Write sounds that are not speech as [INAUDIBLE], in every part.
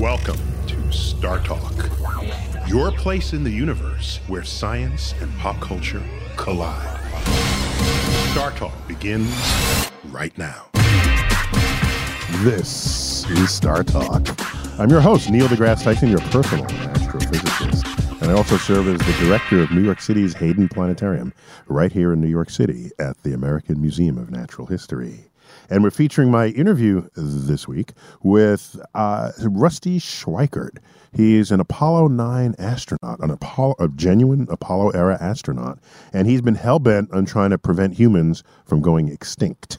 Welcome to Star Talk, your place in the universe where science and pop culture collide. Star Talk begins right now. This is Star Talk. I'm your host, Neil deGrasse Tyson, your personal astrophysicist. And I also serve as the director of New York City's Hayden Planetarium, right here in New York City at the American Museum of Natural History. And we're featuring my interview this week with uh, Rusty Schweickart. He's an Apollo 9 astronaut, an Apollo, a genuine Apollo era astronaut. And he's been hell bent on trying to prevent humans from going extinct,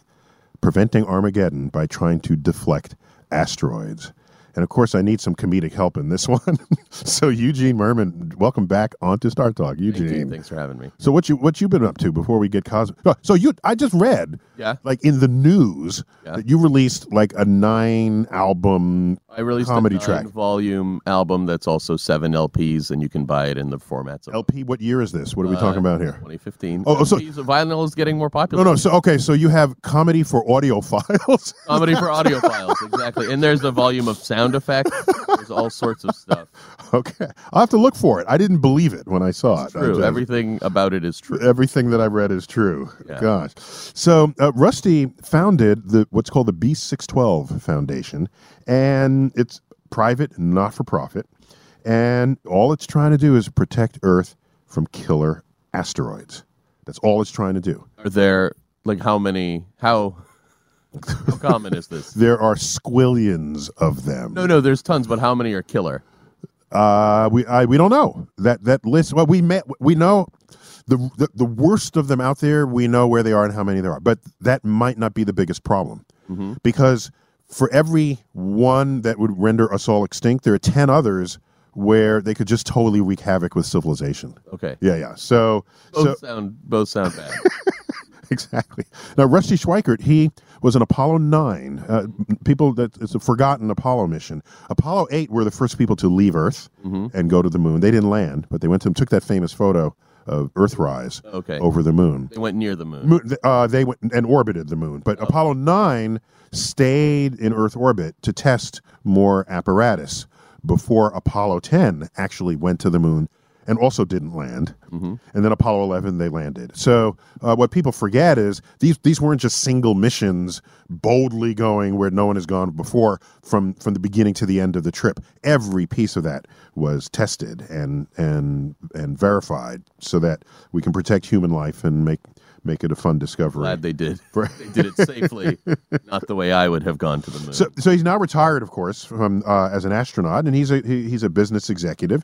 preventing Armageddon by trying to deflect asteroids. And of course, I need some comedic help in this [LAUGHS] one. so, Eugene Mirman, welcome back onto Star Talk, Eugene. Thank you. Thanks for having me. So, what you what you been up to before we get cosmic? Oh, So, you I just read, Yeah. like in the news, Yeah. that you released like a nine album I released comedy a nine track. volume album that's also seven LPs, and you can buy it in the formats of LP. What year is this? What are we uh, talking about here? 2015. Oh, so- LPs, vinyl is getting more popular. no. no. So, okay, so you have comedy for audio files. Comedy for [LAUGHS] audio files, exactly. And there's a volume of sound effects. There's all sorts of stuff. [LAUGHS] okay, I'll have to look for it. I didn't believe it when I saw it. True. just- Everything about it is true. Everything that I read is true. Yeah. Gosh. So uh, Rusty founded the what's called the B612 Foundation, and it's private, not for profit, and all it's trying to do is protect Earth from killer asteroids. That's all it's trying to do. Are there like how many? How how common is this? [LAUGHS] There are squillions of them. No, no. There's tons, but how many are killer? Uh, we I, we don't know that that list. Well, we met. We know the, the the worst of them out there. We know where they are and how many there are, but that might not be the biggest problem because for every one that would render us all extinct, there are ten others where they could just totally wreak havoc with civilization. Okay. Yeah, yeah. So Both so sound both sound bad. [LAUGHS] exactly. Now, Rusty Schweickart, he was an Apollo 9. Uh, people, that it's a forgotten Apollo mission. Apollo 8 were the first people to leave Earth and go to the moon. They didn't land, but they went to took that famous photo of Earthrise Okay. over the moon. They went near the moon. Moon- uh, they went and orbited the moon, but Apollo 9 stayed in Earth orbit to test more apparatus before Apollo 10 actually went to the moon and also didn't land. And then Apollo 11, they landed. So uh, what people forget is these these weren't just single missions boldly going where no one has gone before from from the beginning to the end of the trip. Every piece of that was tested and and and verified so that we can protect human life and make make it a fun discovery. Glad they did. [LAUGHS] they did it safely, [LAUGHS] not the way I would have gone to the moon. So, so he's now retired, of course, from uh, as an astronaut, and he's a he, he's a business executive,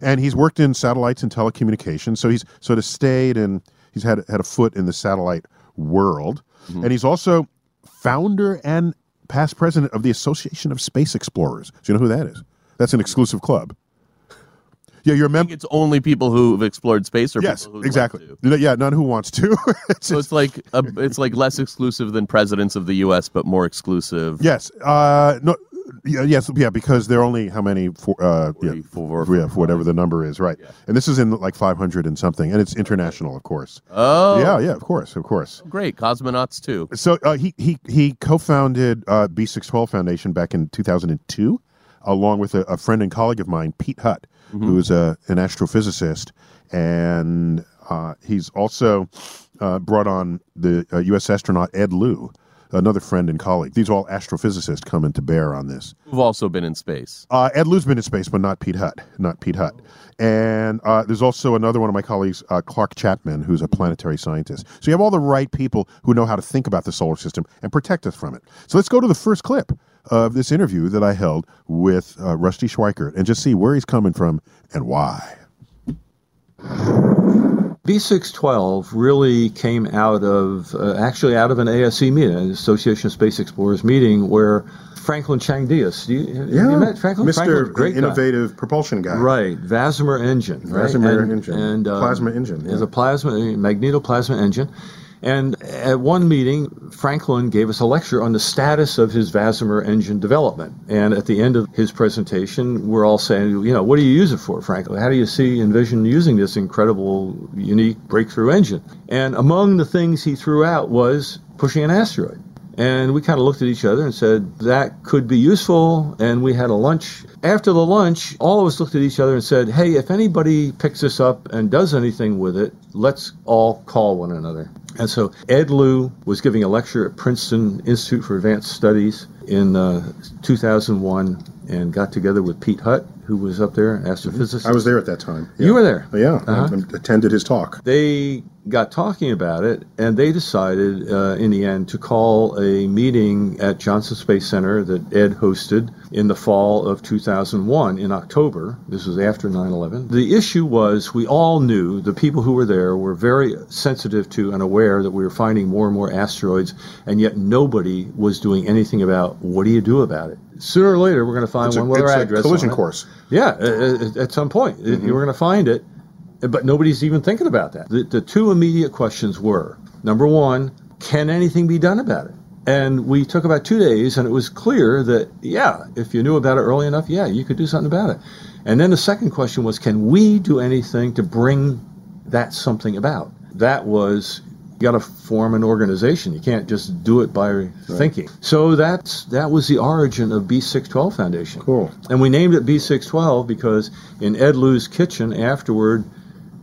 and he's worked in satellites and telecommunications. So he's sort of stayed and he's had had a foot in the satellite world, and he's also founder and past president of the Association of Space Explorers. Do you know who that is? That's an exclusive club. Yeah, you I remember? think it's only people who've explored space or Yes, people who exactly. Yeah, none who wants to. [LAUGHS] It's So just- it's like a, [LAUGHS] it's like less exclusive than presidents of the U.S., but more exclusive. yes, uh, no, yeah, yes, yeah, because there are only how many? For, uh, yeah, Forty-four, yeah, for whatever the number is, right? And this is in like 500 and something, and it's international, of course. Oh, Yeah, yeah, of course, of course. great. Cosmonauts too. So uh, he he he co-founded uh, B612 Foundation back in 2002, along with a, a friend and colleague of mine, Piet Hut, who is a, an astrophysicist, and uh, he's also uh, brought on the uh, U.S. astronaut Ed Lu, another friend and colleague. These are all astrophysicists coming to bear on this. Who've also been in space. Uh, Ed Lu's been in space, but not Piet Hut. Not Piet Hut. And uh, there's also another one of my colleagues, uh, Clark Chapman, who's a planetary scientist. So you have all the right people who know how to think about the solar system and protect us from it. So let's go to the first clip of this interview that I held with uh, Rusty Schweickart and just see where he's coming from and why. B612 really came out of, uh, actually out of an ASE meeting, an Association of Space Explorers meeting, where Franklin Chang Diaz, you, have you met Franklin? Franklin's a great guy. propulsion guy. Right, VASIMR engine. right? VASIMR And- engine. and um, Plasma engine, is yeah. a plasma magnetoplasma engine. And at one meeting, Franklin gave us a lecture on the status of his VASIMR engine development. And at the end of his presentation, we're all saying, you know, what do you use it for, Franklin? How do you see envision using this incredible, unique breakthrough engine? And among the things he threw out was pushing an asteroid. And we kind of looked at each other and said, that could be useful. And we had a lunch. After the lunch, all of us looked at each other and said, hey, if anybody picks this up and does anything with it, let's all call one another. And so Ed Lu was giving a lecture at Princeton Institute for Advanced Studies in uh, 2001 and got together with Piet Hut, who was up there, astrophysicist. I was there at that time. You were there. Yeah, Uh-huh. I attended his talk. They got talking about it, and they decided uh, in the end to call a meeting at Johnson Space Center that Ed hosted in the fall of 2001 in October. This was after 9 11. The issue was we all knew, the people who were there were very sensitive to and aware that we were finding more and more asteroids, and yet nobody was doing anything about what do you do about it. Sooner or later, we're going to find It's a, one with our it's a address. collision course. Yeah, uh, at some point you were going to find it, but nobody's even thinking about that. The, the two immediate questions were: number one, can anything be done about it? And we took about two days, and it was clear that yeah, if you knew about it early enough, yeah, you could do something about it. And then the second question was, can we do anything to bring that something about? That was got to form an organization. You can't just do it by thinking. So that's that was the origin of B612 Foundation. Cool. And we named it B612 because in Ed Lu's kitchen afterward,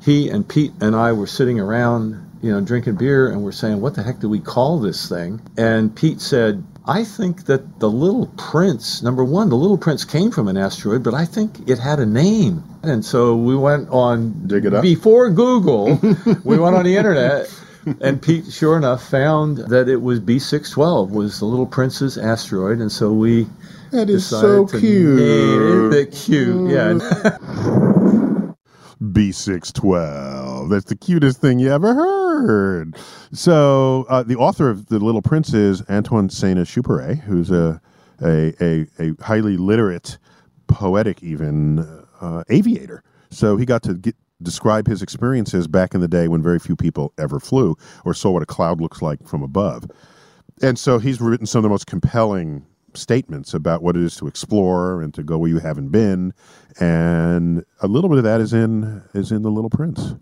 he and Piet and I were sitting around, you know, drinking beer, and we're saying, "What the heck do we call this thing?" And Piet said. I think that the Little Prince, number one, the Little Prince came from an asteroid, but I think it had a name. And so we went on Dig it up. before Google. we went on the internet, [LAUGHS] and Piet, sure enough, found that it was B612 was the Little Prince's asteroid, and so we That is decided so to cute. name it cute. Yeah. [LAUGHS] B612. That's the cutest thing you ever heard. So, uh, the author of The Little Prince is Antoine Saint Exupéry, who's a, a, a, a highly literate, poetic, even uh, aviator. So, he got to get, describe his experiences back in the day when very few people ever flew or saw what a cloud looks like from above. And so, he's written some of the most compelling statements about what it is to explore and to go where you haven't been, and a little bit of that is in is in the Little Prince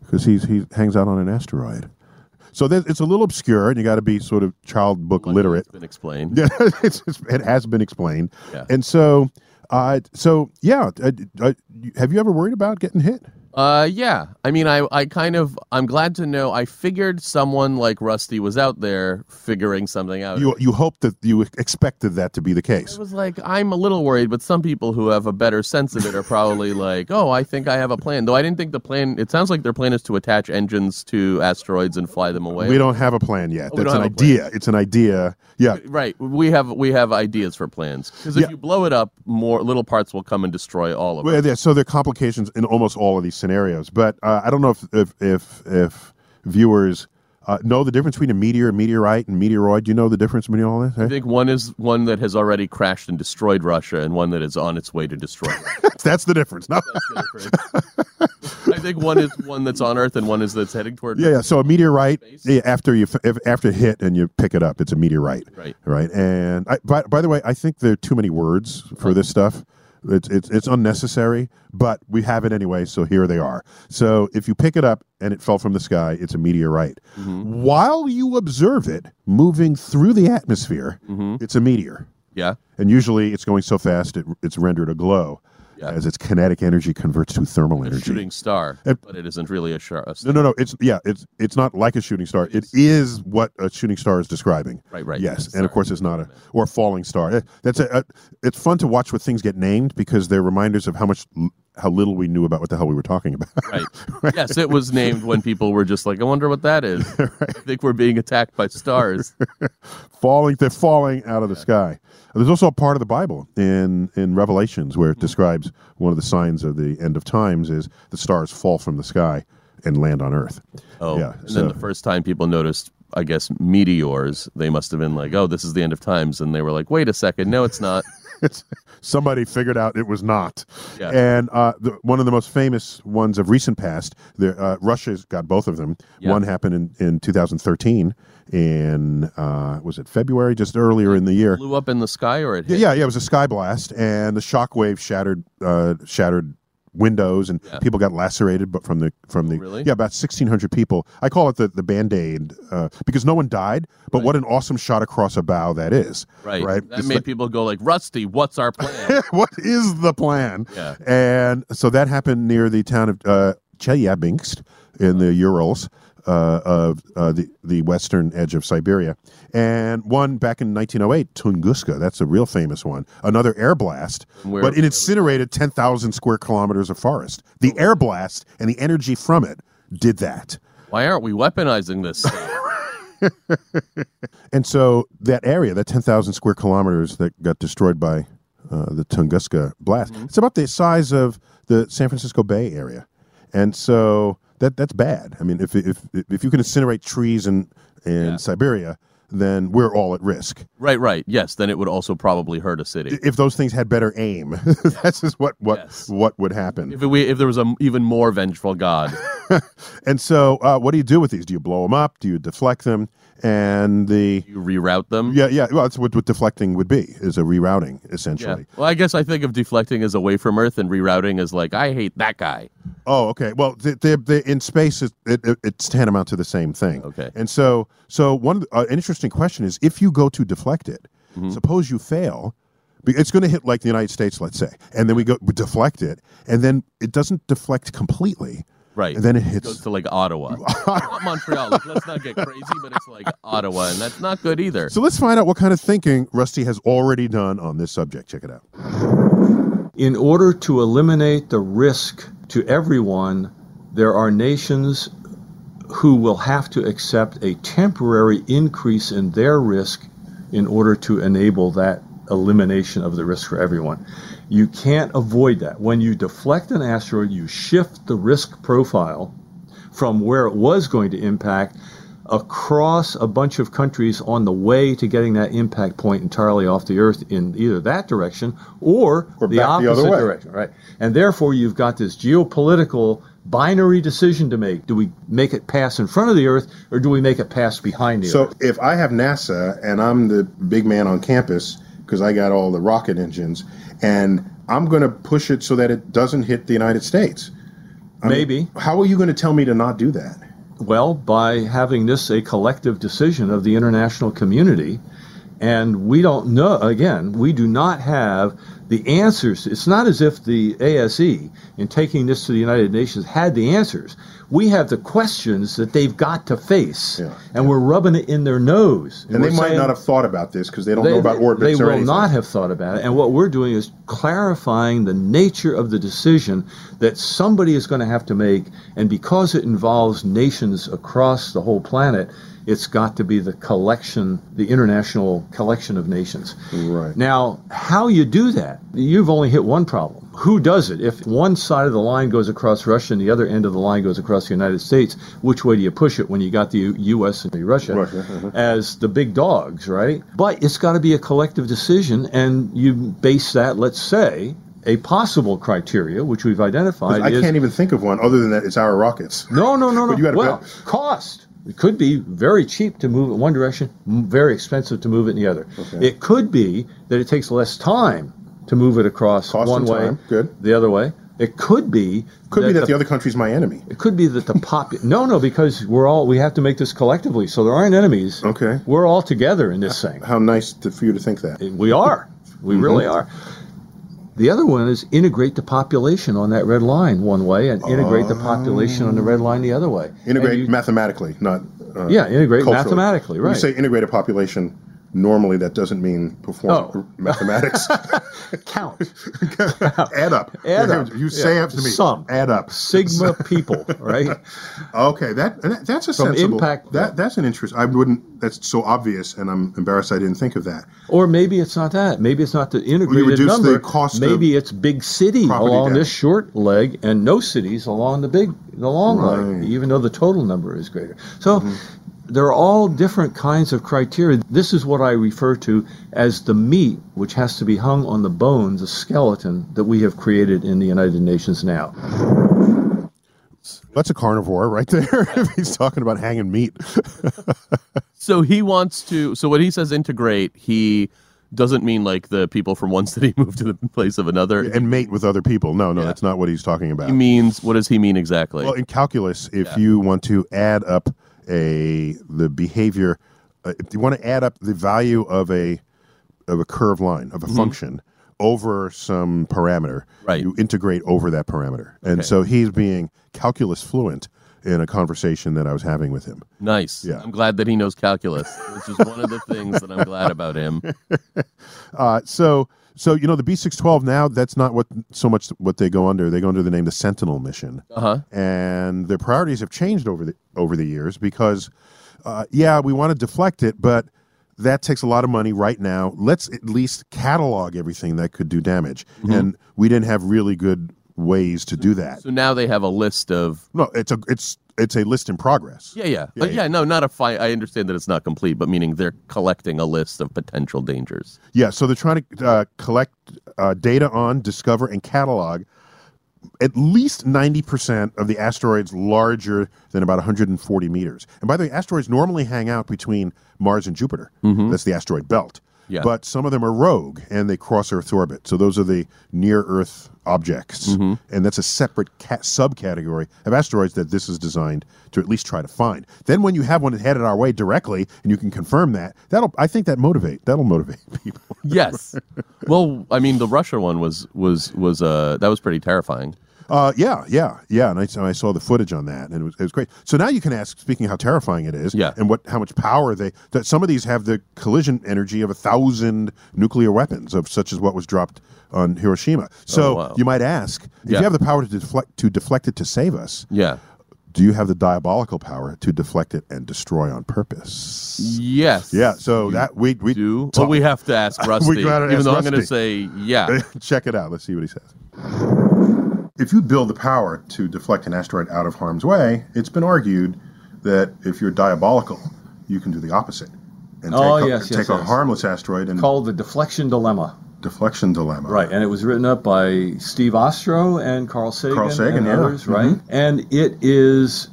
because he's he hangs out on an asteroid. So it's a little obscure, and you got to be sort of child book literate. It's been explained. [LAUGHS] Yeah, it's, it's, it has been explained, Yeah. and so uh, so yeah. Uh, uh, have you ever worried about getting hit? Uh, yeah. I mean, I, I kind of, I'm glad to know. I figured someone like Rusty was out there figuring something out. You you hope that you expected that to be the case. I was like, I'm a little worried, but some people who have a better sense of it are probably [LAUGHS] like, oh, I think I have a plan. Though I didn't think the plan. It sounds like their plan is to attach engines to asteroids and fly them away. We don't have a plan yet. Oh, That's an idea. It's an idea. Yeah. Right. We have we have ideas for plans because if Yeah. you blow it up, more little parts will come and destroy all of it. Well, yeah, so there are complications in almost all of these scenarios, but uh, I don't know if if if, if viewers uh, know the difference between a meteor, meteorite, and meteoroid? Do you know the difference between all this? I think one is one that has already crashed and destroyed Russia, and one that is on its way to destroy. [LAUGHS] That's the difference. No. That's the difference. I think one is one that's on Earth, and one is that's heading toward. Yeah, yeah. So a meteorite, yeah, after you if, after hit and you pick it up, it's a meteorite. Right. Right. And I, by, by the way, I think there are too many words for this stuff. It's, it's it's unnecessary, but we have it anyway, so here they are. So if you pick it up and it fell from the sky, it's a meteorite. Mm-hmm. While you observe it moving through the atmosphere, Mm-hmm. it's a meteor. Yeah. And usually it's going so fast it, it's rendered a glow Yeah. as its kinetic energy converts to thermal A energy. shooting star, but it isn't really a star. No, no, no. It's yeah. It's it's not like a shooting star. It is what a shooting star is describing. Right, right. Yes, and of course it's not a or a falling star. That's a, a. It's fun to watch what things get named because they're reminders of how much how little we knew about what the hell we were talking about. [LAUGHS] Right. Yes, it was named when people were just like, I wonder what that is. [LAUGHS] I think we're being attacked by stars. [LAUGHS] falling, they're falling out of the sky. There's also a part of the Bible in in Revelations where it hmm. describes one of the signs of the end of times is the stars fall from the sky and land on Earth. Oh, Yeah, and so- then the first time people noticed, I guess, meteors, they must have been like, oh, this is the end of times. And they were like, wait a second, no, it's not. It's [LAUGHS] somebody figured out it was not. Yeah. And uh, the, one of the most famous ones of recent past, the, uh, Russia's got both of them. Yeah. One happened in, in 2013 in uh, was it February, just earlier in the year. Blew up in the sky or it Yeah, hit? yeah, yeah, it was a sky blast, and the shock wave shattered uh, shattered windows, and Yeah. people got lacerated. But from the from the really? yeah, about sixteen hundred people. I call it the the band aid uh, because no one died. But what an awesome shot across a bow that is. Right. right. That It's made like- people go like, Rusty, what's our plan? [LAUGHS] what is the plan? Yeah. And so that happened near the town of uh, Chelyabinsk in the Urals uh, of uh, the the western edge of Siberia, and one back in 1908, Tunguska. That's a real famous one. Another air blast, Where- but it incinerated 10,000 square kilometers of forest. The air blast and the energy from it did that. Why aren't we weaponizing this? [LAUGHS] And so that area, that 10,000 square kilometers that got destroyed by uh, the Tunguska blast, Mm-hmm. it's about the size of the San Francisco Bay Area. And so that that's bad. I mean, if if if you can incinerate trees in in Yeah. Siberia, then we're all at risk. right, right. Yes, then it would also probably hurt a city. If those things had better aim, [LAUGHS] that's just what what Yes. what would happen. If, we, if there was an even more vengeful god. [LAUGHS] And so, uh, what do you do with these? Do you blow them up? Do you deflect them? And the You reroute them. yeah yeah well, that's what, what deflecting would be is a rerouting Yeah. essentially. Well, I guess I think of deflecting as away from Earth and rerouting as like, I hate that guy. Oh, okay. Well, they they they in space, it, it, it's tantamount to the same thing. Okay. And so, so one uh, an interesting question is, if you go to deflect it, Mm-hmm. suppose you fail, it's going to hit like the United States, let's say, and then we go we deflect it, and then it doesn't deflect completely, Right. and then it goes hits. to like Ottawa. [LAUGHS] not Montreal. Like, let's not get crazy, but it's like Ottawa, and that's not good either. So let's find out what kind of thinking Rusty has already done on this subject. Check it out. In order to eliminate the risk to everyone, there are nations who will have to accept a temporary increase in their risk in order to enable that elimination of the risk for everyone. You can't avoid that. When you deflect an asteroid, you shift the risk profile from where it was going to impact across a bunch of countries on the way to getting that impact point entirely off the earth in either that direction or, Or the back the other opposite direction right? And therefore you've got this geopolitical binary decision to make. Do we make it pass in front of the earth or do we make it pass behind the So earth? if I have NASA and I'm the big man on campus because I got all the rocket engines, and I'm going to push it so that it doesn't hit the United States. I mean, maybe how are you going to tell me to not do that? Well, by having this a collective decision of the international community, and we don't know, again, we do not have the answers. It's not as if the ASE, in taking this to the United Nations, had the answers. We have the questions that they've got to face, Yeah. and we're rubbing it in their nose. And they might saying- not have thought about this because they don't they, know about orbits they or will anything. not have thought about it. And what we're doing is clarifying the nature of the decision that somebody is going to have to make. And because it involves nations across the whole planet, It's got to be the collection, the international collection of nations. Right. Now, how you do that, you've only hit one problem. Who does it? If one side of the line goes across Russia and the other end of the line goes across the United States, which way do you push it when you got the U- U.S. and the Russia, Russia, uh-huh. as the big dogs, right? But it's got to be a collective decision, and you base that, let's say, a possible criteria, which we've identified. I is, can't even think of one other than that it's our rockets. no, no, no, no. [LAUGHS] Well, bet- cost. It could be very cheap to move it one direction, very expensive to move it in the other. Okay. It could be that it takes less time to move it across Cost one way. Good. the other way. It could be Could be that the, the other country's my enemy. it could be that the pop. no, no, because we're all we have to make this collectively, so there aren't enemies. Okay. we're all together in this thing. How nice to, for you to think that. We are. We mm-hmm. really are. The other one is integrate the population on that red line one way and integrate the population on the red line the other way. Integrate you- mathematically, not uh, Yeah, integrate culturally. mathematically, When right. you say integrate a population, normally that doesn't mean perform Oh. mathematics. [LAUGHS] count. [LAUGHS] add up. Add up. You say Yeah. after me. Sum. Add up. Sigma [LAUGHS] people, right? Okay, that, that's a From sensible. impact- that that's an interest. I wouldn't. That's so obvious, and I'm embarrassed I didn't think of that. Or maybe it's not that. Maybe it's not the integrated reduce the number. cost of maybe it's big city along damage. this short leg and no cities along the big, the long Right. Mm-hmm. leg, even though the total number is greater. So. There are all different kinds of criteria. This is what I refer to as the meat, which has to be hung on the bones, the skeleton that we have created in the United Nations now. That's a carnivore right there. [LAUGHS] if he's talking about hanging meat. [LAUGHS] So he wants to. So when he says integrate, he doesn't mean like the people from one city [LAUGHS] move to the place of another. and mate with other people. No, no, Yeah. that's not what he's talking about. he means what does he mean exactly? Well, in calculus, if you want to add up a the behavior, uh, if you want to add up the value of a of a curved line of a function over some parameter, Right. you integrate over that parameter. And Okay. so he's being calculus fluent in a conversation that I was having with him. nice. yeah. I'm glad that he knows calculus, which is one of the things that I'm glad about him. [LAUGHS] Uh, so so you know the B six twelve now that's not what so much what they go under. They go under the name the Sentinel mission. Uh huh. and their priorities have changed over the over the years because uh, yeah we want to deflect it but that takes a lot of money right now let's at least catalog everything that could do damage and we didn't have really good ways to do that So now they have a list of. no it's a it's it's a list in progress Yeah, yeah, Yeah, Uh, yeah. No, not a fight. I understand that it's not complete, but meaning they're collecting a list of potential dangers. yeah so they're trying to uh, collect uh, data on discover and catalog at least 90% of the asteroids larger than about 140 meters. And by the way, asteroids normally hang out between Mars and Jupiter. That's the asteroid belt. Yeah. But some of them are rogue and they cross Earth's orbit. So those are the near Earth objects. And that's a separate ca- subcategory of asteroids that this is designed to at least try to find. Then when you have one headed our way directly and you can confirm that, that'll I think that motivate that'll motivate [LAUGHS] people. Yes. well, I mean, the Russia one was was was uh that was pretty terrifying. Uh, yeah, yeah, yeah. And I, and I saw the footage on that, and it was, it was great. So now you can ask, speaking how terrifying it is, Yeah. and what how much power they that some of these have the collision energy of a thousand nuclear weapons, of such as what was dropped on Hiroshima. So Oh, wow. you might ask, if Yeah. you have the power to deflect to deflect it to save us, Yeah. do you have the diabolical power to deflect it and destroy on purpose? Yes. Yeah. So that we we Do. talk- Well, we have to ask [LAUGHS] Rusty. gotta even ask though I'm going to say yeah. [LAUGHS] Check it out. Let's see what he says. If you build the power to deflect an asteroid out of harm's way, it's been argued that if you're diabolical, you can do the opposite and take, Oh, a, yes, yes, take a harmless asteroid and Called the deflection dilemma. deflection dilemma. Right, and it was written up by Steve Ostro and Carl Sagan, Carl Sagan, and yeah. Mm-hmm. right? And it is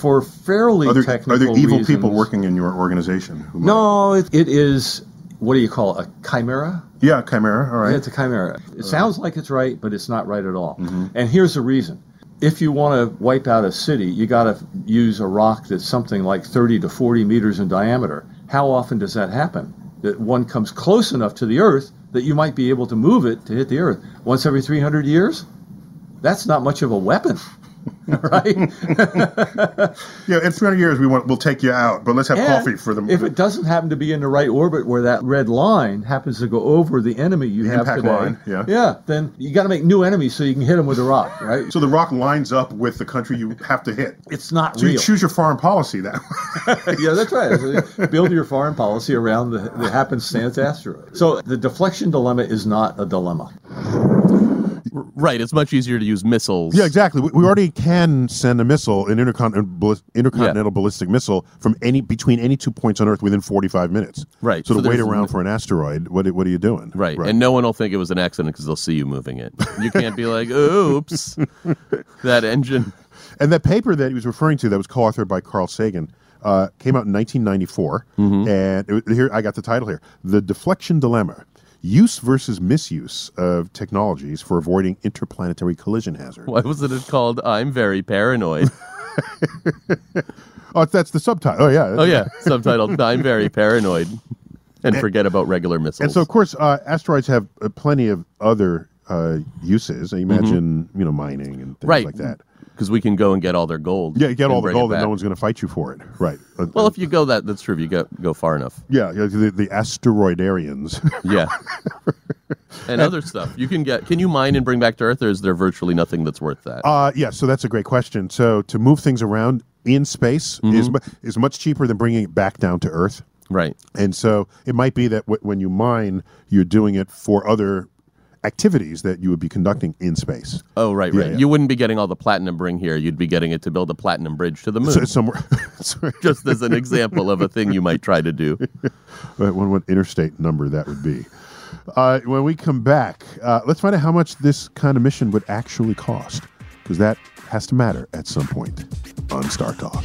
for fairly Are there, technical are there evil reasons. people working in your organization? Might- No, it, it is. What do you call it? A chimera? Yeah, Chimera. All right. Yeah, it's a chimera. It sounds like it's right, but it's not right at all. Mm-hmm. And here's the reason. If you want to wipe out a city, you got to use a rock that's something like 30 to 40 meters in diameter. How often does that happen? That one comes close enough to the Earth that you might be able to move it to hit the Earth. Once every 300 years? That's not much of a weapon. [LAUGHS] right? [LAUGHS] Yeah, in 300 years, we want we'll take you out, but let's have And coffee for the. If it doesn't happen to be in the right orbit where that red line happens to go over the enemy you The have impact today, line, yeah. yeah, then you got to make new enemies so you can hit them with a rock, right? so the rock lines up with the country you have to hit. it's not So you choose your foreign policy that [LAUGHS] way. yeah, that's right. So Build your foreign policy around the, the happenstance asteroid. So the deflection dilemma is not a dilemma. Right. It's much easier to use missiles. Yeah, exactly. We, we already can send a missile, an intercontinental, intercontinental ballistic missile, from any between any two points on Earth within 45 minutes. Right. So, So to wait around for an asteroid, what, what are you doing? Right. And no one will think it was an accident because they'll see you moving it. You can't be like, oops, [LAUGHS] that engine. And that paper that he was referring to, that was co-authored by Carl Sagan, uh, came out in 1994. Mm-hmm. And it, here I got the title here: "The Deflection Dilemma: Use versus Misuse of Technologies for Avoiding Interplanetary Collision Hazard." Why wasn't it called I'm Very Paranoid? [LAUGHS] Oh, that's the subtitle. Oh, yeah. Oh, yeah. Subtitled I'm Very Paranoid. And forget about regular missiles. And so, of course, uh, asteroids have uh, plenty of other uh, uses. I imagine, you know, mining and things Mm-hmm. right. like that. Because we can go and get all their gold. Yeah, get all the gold, and no one's going to fight you for it. Right. Uh, Well, if you go that, that's true. If you go, go far enough. yeah, yeah, the, the asteroidarians. [LAUGHS] Yeah. and other stuff. You can get. Can you mine and bring back to Earth, or is there virtually nothing that's worth that? Uh, yeah, so that's a great question. So to move things around in space Mm-hmm. is is much cheaper than bringing it back down to Earth. right. And so it might be that w- when you mine, you're doing it for other activities that you would be conducting in space. Oh, right, right. yeah. You wouldn't be getting all the platinum bring here. You'd be getting it to build a platinum bridge to the moon. So, somewhere, [LAUGHS] just as an example of a thing you might try to do. [LAUGHS] Wonder what interstate number that would be. Uh, when we come back, uh, let's find out how much this kind of mission would actually cost, because that has to matter at some point on Star Talk.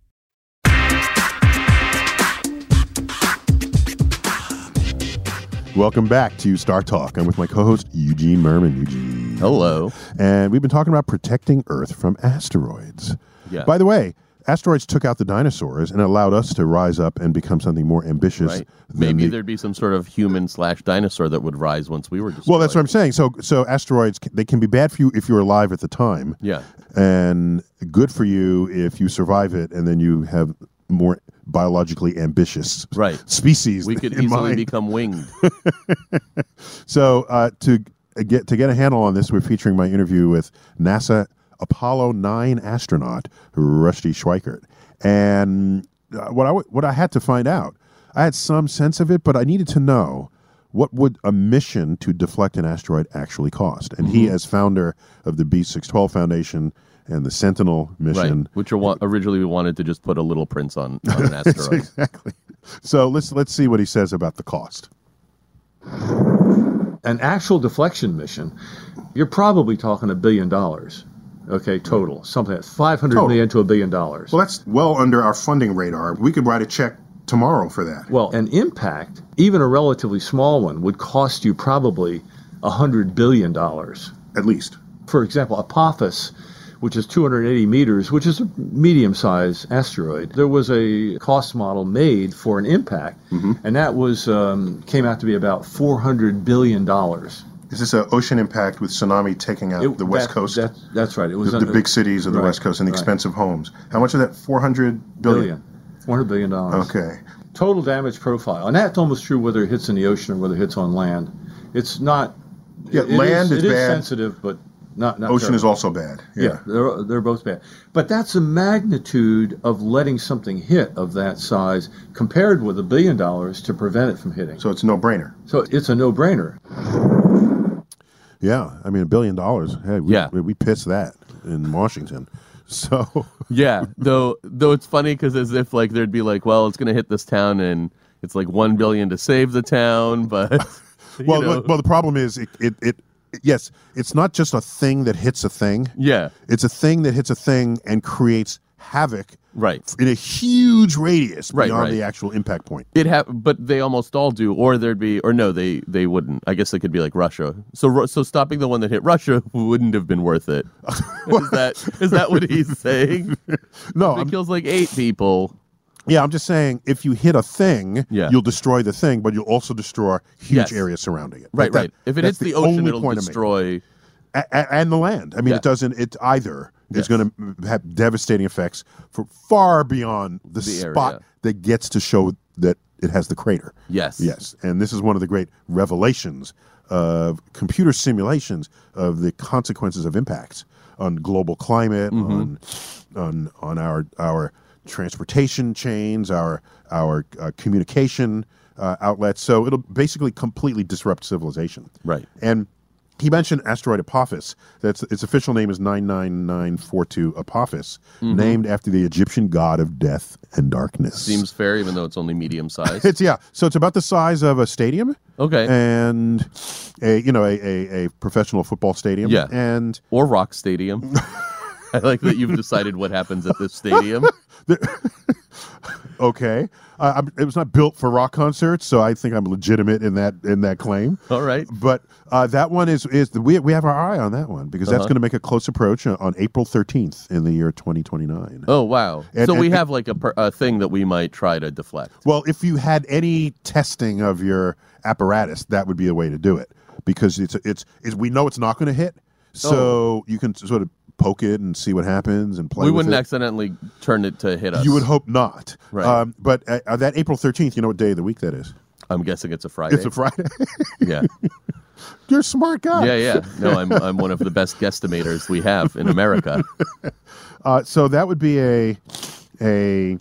Welcome back to Star Talk. I'm with my co-host Eugene Mirman. Eugene, Hello. and we've been talking about protecting Earth from asteroids. Yeah. By the way, asteroids took out the dinosaurs and allowed us to rise up and become something more ambitious. Right. Maybe the- there'd be some sort of human slash dinosaur that would rise once we were destroyed. Well, that's what I'm saying. So, so asteroids they can be bad for you if you're alive at the time. Yeah. and good for you if you survive it, and then you have more biologically ambitious Right. species. We could easily mind. become winged. [LAUGHS] So uh, to get to get a handle on this, we're featuring my interview with NASA Apollo Nine astronaut Rusty Schweickart, and uh, what I w- what I had to find out, I had some sense of it, but I needed to know what would a mission to deflect an asteroid actually cost? And he, as founder of the B612 Foundation and the Sentinel Right. mission, Which are wa- originally we wanted to just put a little prince on, on an [LAUGHS] asteroid. exactly. So let's let's see what he says about the cost. An actual deflection mission, you're probably talking a billion dollars. Okay, total. Something that's five hundred Total. million to a billion dollars. Well, that's well under our funding radar. We could write a check tomorrow for that. Well, an impact, even a relatively small one, would cost you probably a hundred billion dollars. At least. For example, Apophis, which is 280 meters, which is a medium-sized asteroid. There was a cost model made for an impact, and that was um, came out to be about 400 billion dollars. Is this an ocean impact with tsunami taking out the West Coast? That, that's right. It was the, the big cities of the right, West Coast and the right. expensive homes. How much of that? 400 billion. billion. 400 billion dollars. Okay. total damage profile, and that's almost true whether it hits in the ocean or whether it hits on land. It's not. Yeah, it land is it bad. sensitive, but not. not Ocean is also bad. Yeah, they're they're both bad. But that's the magnitude of letting something hit of that size compared with a billion dollars to prevent it from hitting. So it's no brainer. So it's a no-brainer. Yeah. I mean, a billion dollars. Hey, we, Yeah. we, we pissed that in Washington. [LAUGHS] So, Yeah, though though it's funny because as if like there'd be like, well, it's going to hit this town and it's like one billion to save the town, but [LAUGHS] well, know, well, well, the problem is it, it, it, yes, it's not just a thing that hits a thing. yeah, It's a thing that hits a thing and creates havoc right. in a huge radius Right, beyond right. the actual impact point. It ha- but they almost all do, or there'd be, or no, they they wouldn't. I guess it could be like Russia. So so stopping the one that hit Russia [LAUGHS] wouldn't have been worth it. [LAUGHS] is that is that what he's saying? No, it kills like eight people. Yeah, I'm just saying if you hit a thing, Yeah. you'll destroy the thing, but you'll also destroy huge Yes. areas surrounding it. Right, That- right. If it hits the, ocean, only it'll destroy. A- a- and the land. I mean, Yeah. it doesn't. It either is going to have devastating effects for far beyond the, The area. spot that gets to show that it has the crater. Yes. Yes, and this is one of the great revelations of computer simulations of the consequences of impacts on global climate, Mm-hmm. on on on our our transportation chains, our our uh, communication uh, outlets. So it'll basically completely disrupt civilization. Right. And he mentioned asteroid Apophis. That's its official name is 99942 Apophis, Mm-hmm. named after the Egyptian god of death and darkness. Seems fair, even though it's only medium [LAUGHS] size. It's yeah. So it's about the size of a stadium. Okay. And a you know a, a, a professional football stadium. Yeah. And or Rock Stadium. [LAUGHS] [LAUGHS] I like that you've decided what happens at this stadium. [LAUGHS] okay, uh, I'm- it was not built for rock concerts, so I think I'm legitimate in that in that claim. All right. But uh, that one is is the, we we have our eye on that one because that's Uh-huh. going to make a close approach on, on April 13th in the year 2029. Oh wow! And- so we and- have like a, per- a thing that we might try to deflect. Well, if you had any testing of your apparatus, that would be a way to do it because it's it's, it's we know it's not going to hit, so you can sort of poke it and see what happens and play. We wouldn't it. accidentally turn it to hit us. You would hope not. Right. Um, but uh, uh, that April 13th, you know what day of the week that is? I'm guessing it's a Friday. It's a Friday. [LAUGHS] yeah, [LAUGHS] You're a smart guy. yeah, yeah. No, I'm I'm one of the best guesstimators we have in America. [LAUGHS] Uh, so that would be a a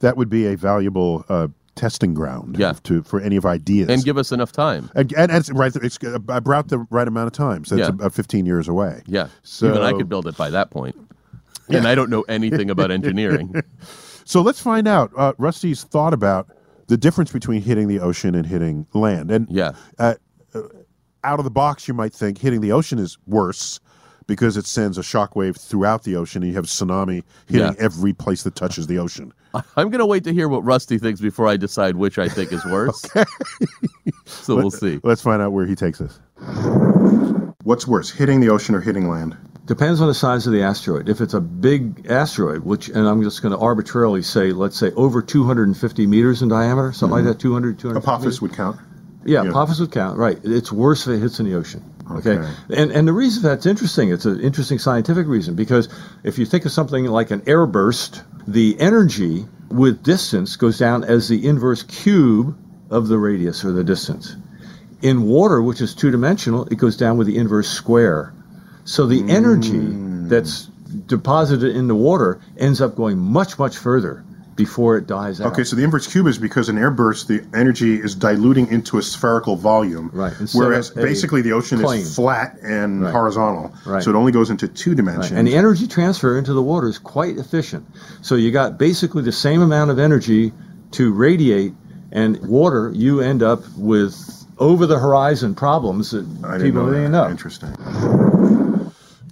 that would be a valuable uh, testing ground Yeah. to for any of our ideas and give us enough time. and, and, and it's right it's about the right amount of time so it's about 15 years away Yeah, So- even I could build it by that point. And I don't know anything about [LAUGHS] engineering. so let's find out uh, rusty's thought about the difference between hitting the ocean and hitting land and Yeah. uh, uh, out of the box you might think hitting the ocean is worse because it sends a shockwave throughout the ocean and you have tsunami hitting Yeah. every place that touches the ocean [LAUGHS] I'm gonna wait to hear what Rusty thinks before I decide which I think is worse. [LAUGHS] [LAUGHS] so we'll see. Let's find out where he takes us. What's worse, hitting the ocean or hitting land? Depends on the size of the asteroid. If it's a big asteroid, which, and I'm just going to arbitrarily say, let's say over 250 meters in diameter, something like mm-hmm. that, 200, 200. Apophis would count. Yeah, Yeah. Apophis would count. Right. It's worse if it hits in the ocean. Okay. Okay. And and the reason that's interesting, it's an interesting scientific reason because if you think of something like an airburst, the energy with distance goes down as the inverse cube of the radius or the distance. In water, which is two dimensional, it goes down with the inverse square. So the hmm. energy that's deposited in the water ends up going much, much further before it dies out. Okay, so the inverse cube is because in airburst the energy is diluting into a spherical volume, Right, instead Whereas basically the ocean plane. is flat and Right. horizontal, Right. so it only goes into two dimensions. Right. And the energy transfer into the water is quite efficient. So you got basically the same amount of energy to radiate, and water, you end up with over the horizon problems that I didn't people know didn't that. know. Interesting.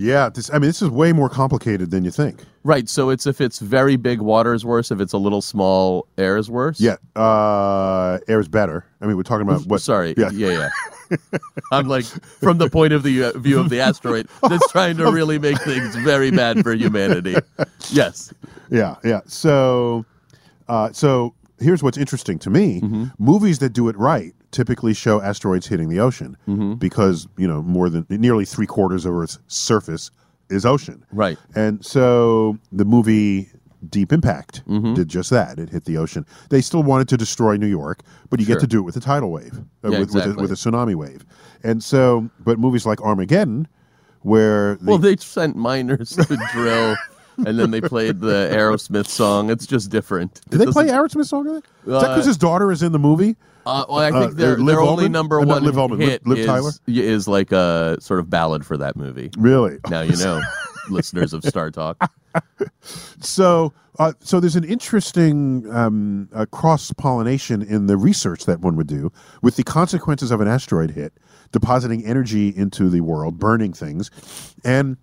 Yeah, this, I mean, this is way more complicated than you think. Right. So it's if it's very big, water is worse. If it's a little small, air is worse. Yeah, uh, air is better. I mean, we're talking about what? Sorry. Yeah. Yeah. Yeah. I'm like from the point of the uh, view of the asteroid that's trying to really make things very bad for humanity. Yes. Yeah, yeah. So, uh, so here's what's interesting to me: Mm-hmm. movies that do it right typically show asteroids hitting the ocean Mm-hmm. because you know more than nearly three quarters of Earth's surface is ocean. Right. And so the movie Deep Impact Mm-hmm. did just that. It hit the ocean. They still wanted to destroy New York, but you Sure. get to do it with a tidal wave, uh, Yeah, with, with, a, with a tsunami wave. And so, but movies like Armageddon, where Well, they sent miners [LAUGHS] to drill, and then they played the [LAUGHS] Aerosmith song. It's just different. did It they play Aerosmith song? Is that Uh, because his daughter is in the movie? Uh, well, I Uh, think their, their only number Uh, one Liv Ullman, Liv- hit Liv is, Tyler? is like a sort of ballad for that movie. Really? Now you know, [LAUGHS] listeners of Star Talk. [LAUGHS] So, uh, so there's an interesting um, uh, cross pollination in the research that one would do with the consequences of an asteroid hit, depositing energy into the world, burning things, and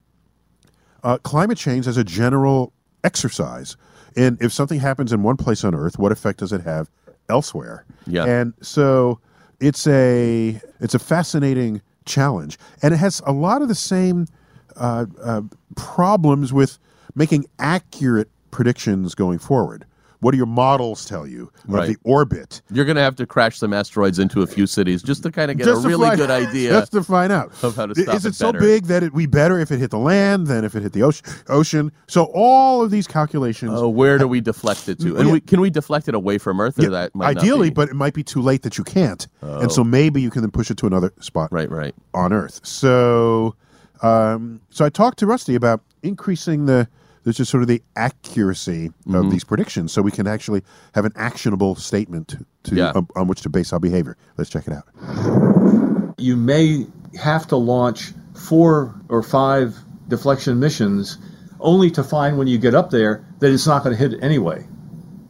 uh, climate change as a general exercise. And if something happens in one place on Earth, what effect does it have elsewhere? Yeah. And so it's a it's a fascinating challenge, and it has a lot of the same uh, uh, problems with making accurate predictions going forward. What do your models tell you of Right. the orbit? You're going to have to crash some asteroids into a few cities just to kind of get a Just to really good idea. Just to find out of how to stop Is it it so big that it'd be better if it hit the land than if it hit the ocean? Ocean. So all of these calculations. Oh, where do we deflect it to? And Yeah. we, can we deflect it away from Earth, or Yeah, that might not ideally, be? but it might be too late that you can't, and so maybe you can then push it to another spot right, right. on Earth. So, um, so I talked to Rusty about increasing the there's just sort of the accuracy Mm-hmm. of these predictions, so we can actually have an actionable statement to Yeah. on, on which to base our behavior. Let's check it out. you may have to launch four or five deflection missions only to find when you get up there that it's not going to hit anyway.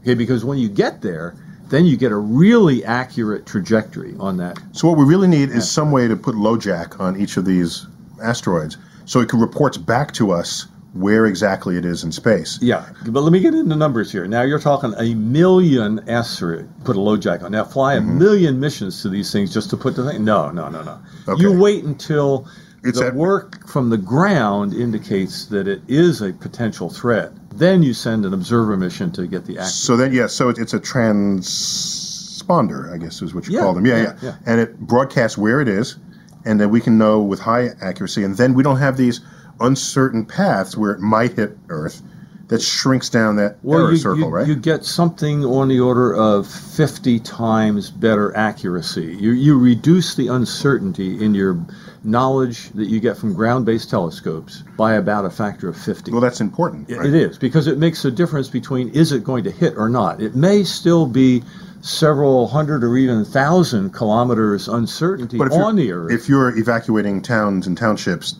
Okay, because when you get there, then you get a really accurate trajectory on that. So what we really need is some way to put LoJack on each of these asteroids, so it can reports back to us where exactly it is in space. Yeah, but let me get into numbers here. Now you're talking a million asteroid put a LoJack on. Now fly a mm-hmm. million missions to these things just to put the thing. No, no, no, no. Okay. You wait until It's the at- work from the ground indicates that it is a potential threat. Then you send an observer mission to get the accurate. So then, yeah, so it, it's a transponder, I guess is what you Yeah, call them. Yeah, yeah, yeah, yeah. And it broadcasts where it is, and then we can know with high accuracy. And then we don't have these uncertain paths where it might hit Earth that shrinks down that error you, circle, you, right? you get something on the order of 50 times better accuracy. You, you reduce the uncertainty in your knowledge that you get from ground based telescopes by about a factor of 50. well, that's important. It- right? It is because it makes a difference between is it going to hit or not. It may still be several hundred or even thousand kilometers uncertainty on the Earth. if you're evacuating towns and townships,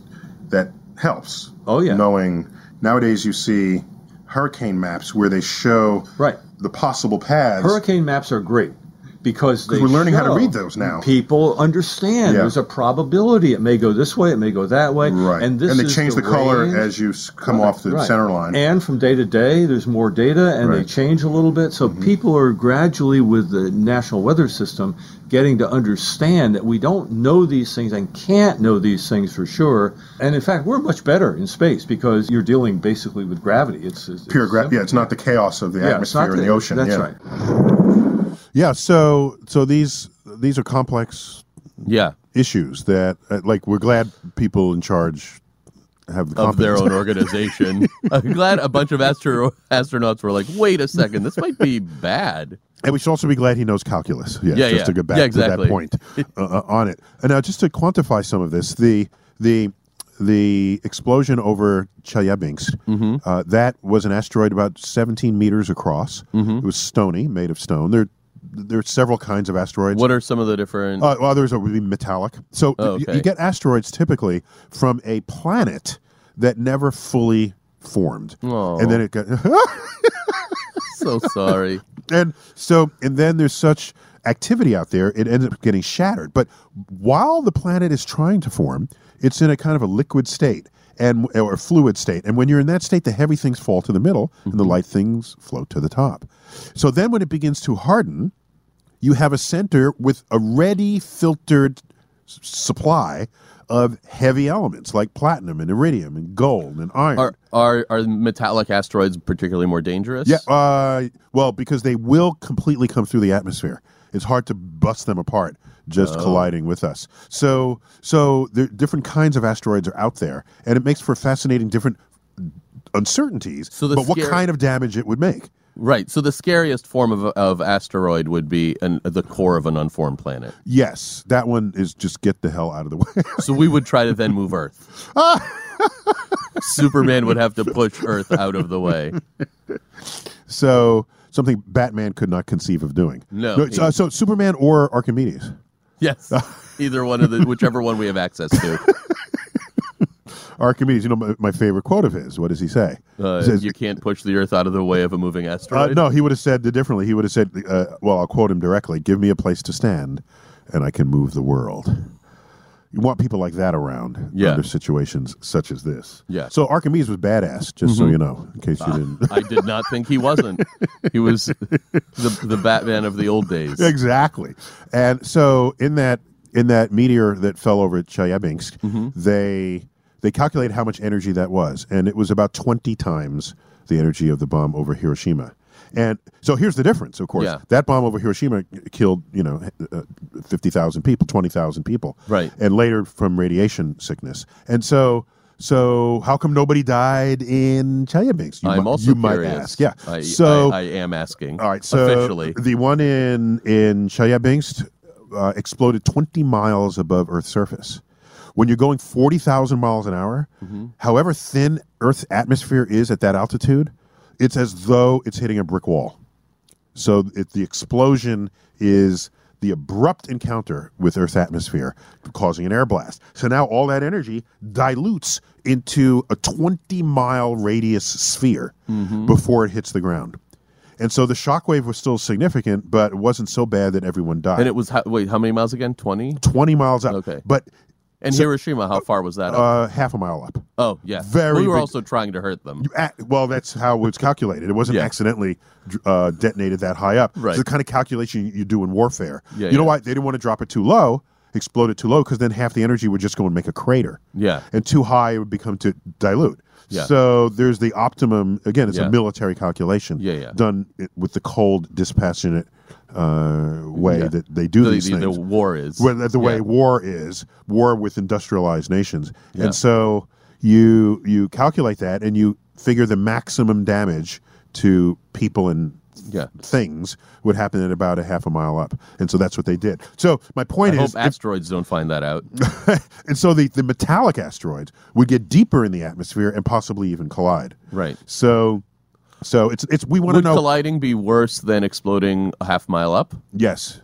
helps. Oh, yeah. Knowing nowadays you see hurricane maps where they show right. the possible paths. Hurricane maps are great because they we're learning how to read those now. People understand Yeah. there's a probability it may go this way, it may go that way, Right. And this they is change the, color range. as you come off the Right. center line. And from day to day, there's more data, and they Right. Mm-hmm. change a little bit. So people are gradually, with the National Weather System, getting to understand that we don't know these things and can't know these things for sure. And in fact, we're much better in space because you're dealing basically with gravity. It's, it's Pure gravity. Yeah, it's not the chaos of the Yeah, atmosphere and the ocean. That's yeah. right. Yeah. So so these these are complex Yeah, issues that uh, like we're glad people in charge have the of their own [LAUGHS] organization. I'm glad a bunch of astro- astronauts were like, "Wait a second, this might be bad." And we should also be glad he knows calculus. Yeah, Yeah, just yeah. to get back Yeah, to exactly. that point uh, uh, on it. And now, just to quantify some of this, the the the explosion over Chelyabinsk, Mm-hmm. uh, that was an asteroid about 17 meters across. Mm-hmm. It was stony, made of stone. There, there are several kinds of asteroids. What are some of the different? Uh, well, others would be metallic. So Oh, you- okay. you get asteroids typically from a planet that never fully formed, Aw. and then it got. [LAUGHS] so sorry. and so and then there's such activity out there it ends up getting shattered but while the planet is trying to form it's in a kind of a liquid state and or fluid state and when you're in that state the heavy things fall to the middle and the light things float to the top so then when it begins to harden you have a center with a ready filtered s- supply of heavy elements like platinum and iridium and gold and iron Are are are metallic asteroids particularly more dangerous? yeah, uh, well, because they will completely come through the atmosphere. It's hard to bust them apart just Oh. colliding with us. So, so there, different kinds of asteroids are out there, and it makes for fascinating different uncertainties. So but what kind of damage it would make? Right. So the scariest form of of asteroid would be an, the core of an unformed planet. Yes, that one is just get the hell out of the way. So we would try to then move Earth. [LAUGHS] Superman would have to push Earth out of the way. so something Batman could not conceive of doing. No, so, so Superman or Archimedes. Yes. [LAUGHS] Either one of the whichever one we have access to. Archimedes, you know my, my favorite quote of his. What does he say? Uh, He says, you can't push the Earth out of the way of a moving Uh, asteroid. no, he would have said it differently. He would have said, uh, "Well, I'll quote him directly: Give me a place to stand, and I can move the world." You want people like that around Yeah. under situations such as this. Yeah. Mm-hmm. So Archimedes was badass, just so you know, in case you didn't. I did not think he wasn't. He was the the Batman of the old days. exactly. And so in that in that meteor that fell over Chelyabinsk, Mm-hmm. they they calculated how much energy that was, and it was about twenty times the energy of the bomb over Hiroshima. And so here's the difference. Of course, Yeah. that bomb over Hiroshima killed you know uh, fifty thousand people, twenty thousand people, Right. And later from radiation sickness. And so. So how come nobody died in Chelyabinsk? You I'm mi- also you might ask. Yeah. I, so I, I am asking. all right, so officially, the one in in Chelyabinsk uh, exploded 20 miles above Earth's surface. When you're going 40,000 miles an hour, Mm-hmm. however thin Earth's atmosphere is at that altitude, it's as though it's hitting a brick wall. So it, the explosion is the abrupt encounter with Earth's atmosphere, causing an air blast. So now all that energy dilutes into a 20 mile radius sphere Mm-hmm. before it hits the ground. And so the shockwave was still significant, but it wasn't so bad that everyone died. and it was how, wait, how many miles again? Twenty. 20 miles up. Okay. But And Hiroshima, how far was that? up? uh, half a mile up. oh, yeah. very We were big- also trying to hurt them. Well, that's how it was calculated. It wasn't Yeah. accidentally uh, detonated that high up. Right. It's the kind of calculation you do in warfare. Yeah, you know why? They didn't want to drop it too low, explode it too low, because then half the energy would just go and make a crater. Yeah. And too high, it would become to dilute. Yeah. So there's the optimum. Again, it's Yeah. a military calculation. Yeah, yeah. Done with the cold, dispassionate uh, way Yeah. that they do The, these the, the war is. well, the way war is war with industrialized nations and so you you calculate that and you figure the maximum damage to people and Yeah. things would happen at about a half a mile up and so that's what they did so my I point hope is if- asteroids don't find that out. [LAUGHS] and so the, the metallic asteroids would get deeper in the atmosphere and possibly even collide Right. so so it's it's we want to know colliding be worse than exploding a half mile up? yes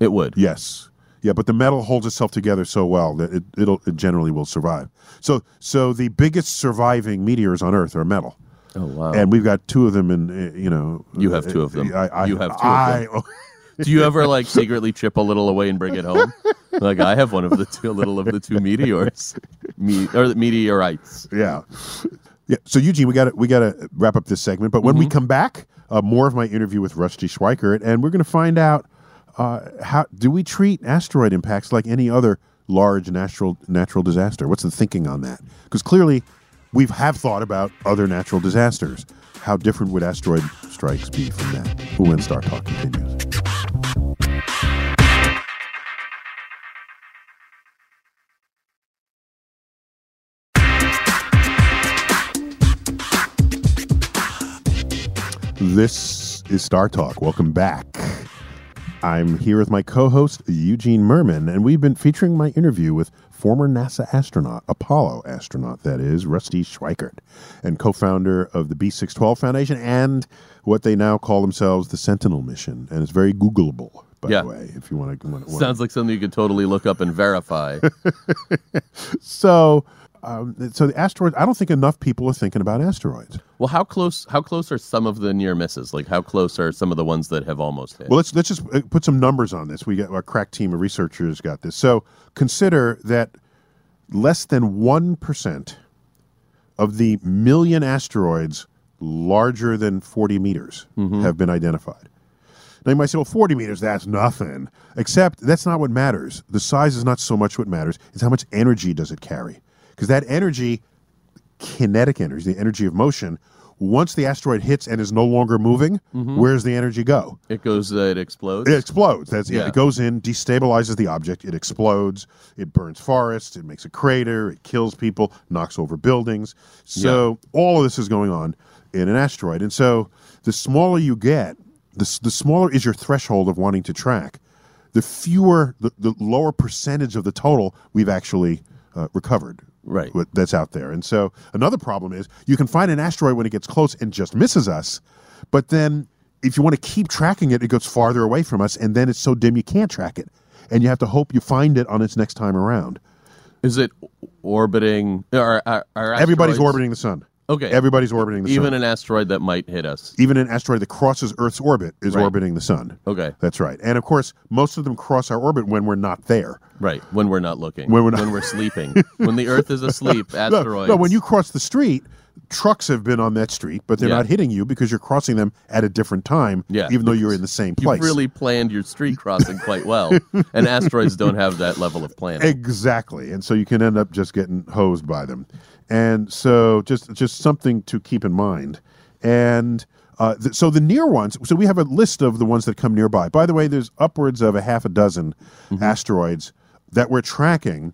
It would. Yes. Yeah, but the metal holds itself together so well that it, it'll it generally will survive. So so the biggest surviving meteors on Earth are metal. Oh wow. And we've got two of them in uh, you know You have two of them. I, I, You have two of I, [LAUGHS] Do you ever like secretly chip a little away and bring it home? like I have one of the two, a little of the two meteors, Me, or the meteorites. yeah. Yeah. So Eugene, we got to we got to wrap up this segment, but when we come back, uh, more of my interview with Rusty Schweickart, and we're going to find out uh, how do we treat asteroid impacts like any other large natural natural disaster? What's the thinking on that? Because clearly, we have thought about other natural disasters. How different would asteroid strikes be from that? When Star Talk continues. This is Star Talk. Welcome back. I'm here with my co host, Eugene Mirman, and we've been featuring my interview with former NASA astronaut, Apollo astronaut, that is, Rusty Schweickart, and co founder of the B612 Foundation and what they now call themselves the Sentinel mission. And it's very Googleable, by Yeah. the way, if you want to. Sounds like something you could totally look up and verify. [LAUGHS] So, um, so the asteroids, I don't think enough people are thinking about asteroids. Well, how close? How close are some of the near misses? Like, how close are some of the ones that have almost hit? Well, let's let's just uh, put some numbers on this. We got our crack team of researchers got this. So consider that less than one percent of the million asteroids larger than forty meters have been identified. Now you might say, "Well, forty meters, that's nothing." Except that's not what matters. The size is not so much what matters; it's how much energy does it carry. Because that energy, kinetic energy, the energy of motion, once the asteroid hits and is no longer moving, where's the energy go? it goes. Uh, it explodes. It explodes. That's yeah. Yeah. It goes in, destabilizes the object. It explodes. It burns forests. It makes a crater. It kills people. Knocks over buildings. So all of this is going on in an asteroid. And so the smaller you get, the the smaller is your threshold of wanting to track. The fewer, the, the lower percentage of the total we've actually uh, recovered. Right. with- That's out there. And so another problem is you can find an asteroid when it gets close and just misses us, but then if you want to keep tracking it, it goes farther away from us, and then it's so dim you can't track it, and you have to hope you find it on its next time around. Is it orbiting? Are, are, are Everybody's orbiting the sun. Okay. Everybody's orbiting the sun. Even sun. an asteroid that might hit us. Even an asteroid that crosses Earth's orbit is Right. orbiting the sun. Okay. That's right. And of course, most of them cross our orbit when we're not there. Right. When we're not looking. When we're not- when we're sleeping. when the Earth is asleep, [LAUGHS] No, asteroids. No, when you cross the street, trucks have been on that street, but they're Yeah. not hitting you because you're crossing them at a different time, Yeah. even though you're in the same place. You've really planned your street crossing quite well, [LAUGHS] and asteroids don't have that level of planning. Exactly, and so you can end up just getting hosed by them, and so just just something to keep in mind. And uh, th- so the near ones. So we have a list of the ones that come nearby. By the way, there's upwards of a half a dozen asteroids that we're tracking